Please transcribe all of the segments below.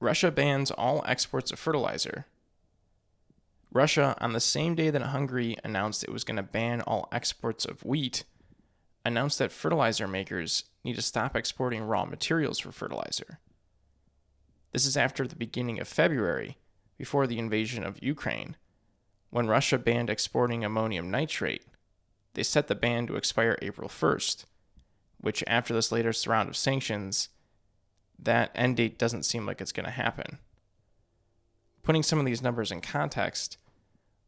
Russia bans all exports of fertilizer. Russia, on the same day that Hungary announced it was going to ban all exports of wheat, announced that fertilizer makers need to stop exporting raw materials for fertilizer. This is after the beginning of February, before the invasion of Ukraine, when Russia banned exporting ammonium nitrate. They set the ban to expire April 1st, which, after this latest round of sanctions, that end date doesn't seem like it's going to happen. Putting some of these numbers in context,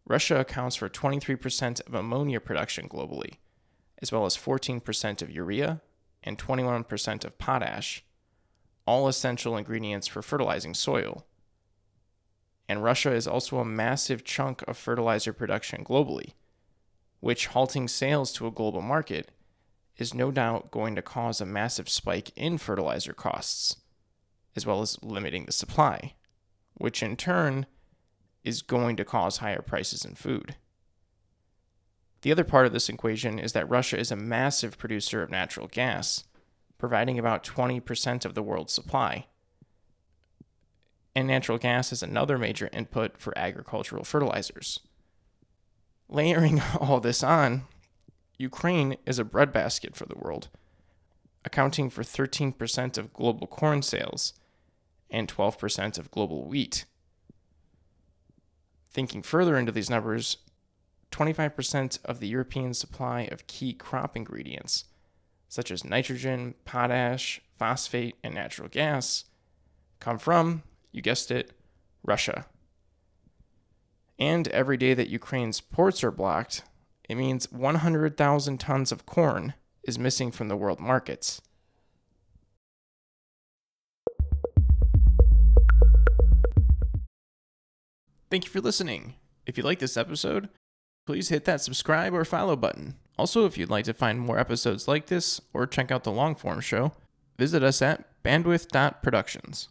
Russia accounts for 23% of ammonia production globally, as well as 14% of urea and 21% of potash, all essential ingredients for fertilizing soil. And Russia is also a massive chunk of fertilizer production globally, which halting sales to a global market is no doubt going to cause a massive spike in fertilizer costs, as well as limiting the supply, which in turn is going to cause higher prices in food. The other part of this equation is that Russia is a massive producer of natural gas, providing about 20% of the world's supply. And natural gas is another major input for agricultural fertilizers. Layering all this on, Ukraine is a breadbasket for the world, accounting for 13% of global corn sales and 12% of global wheat. Thinking further into these numbers, 25% of the European supply of key crop ingredients, such as nitrogen, potash, phosphate, and natural gas, come from, you guessed it, Russia. And every day that Ukraine's ports are blocked, it means 100,000 tons of corn is missing from the world markets. Thank you for listening. If you like this episode, please hit that subscribe or follow button. Also, if you'd like to find more episodes like this or check out the long form show, visit us at bandwidth.productions.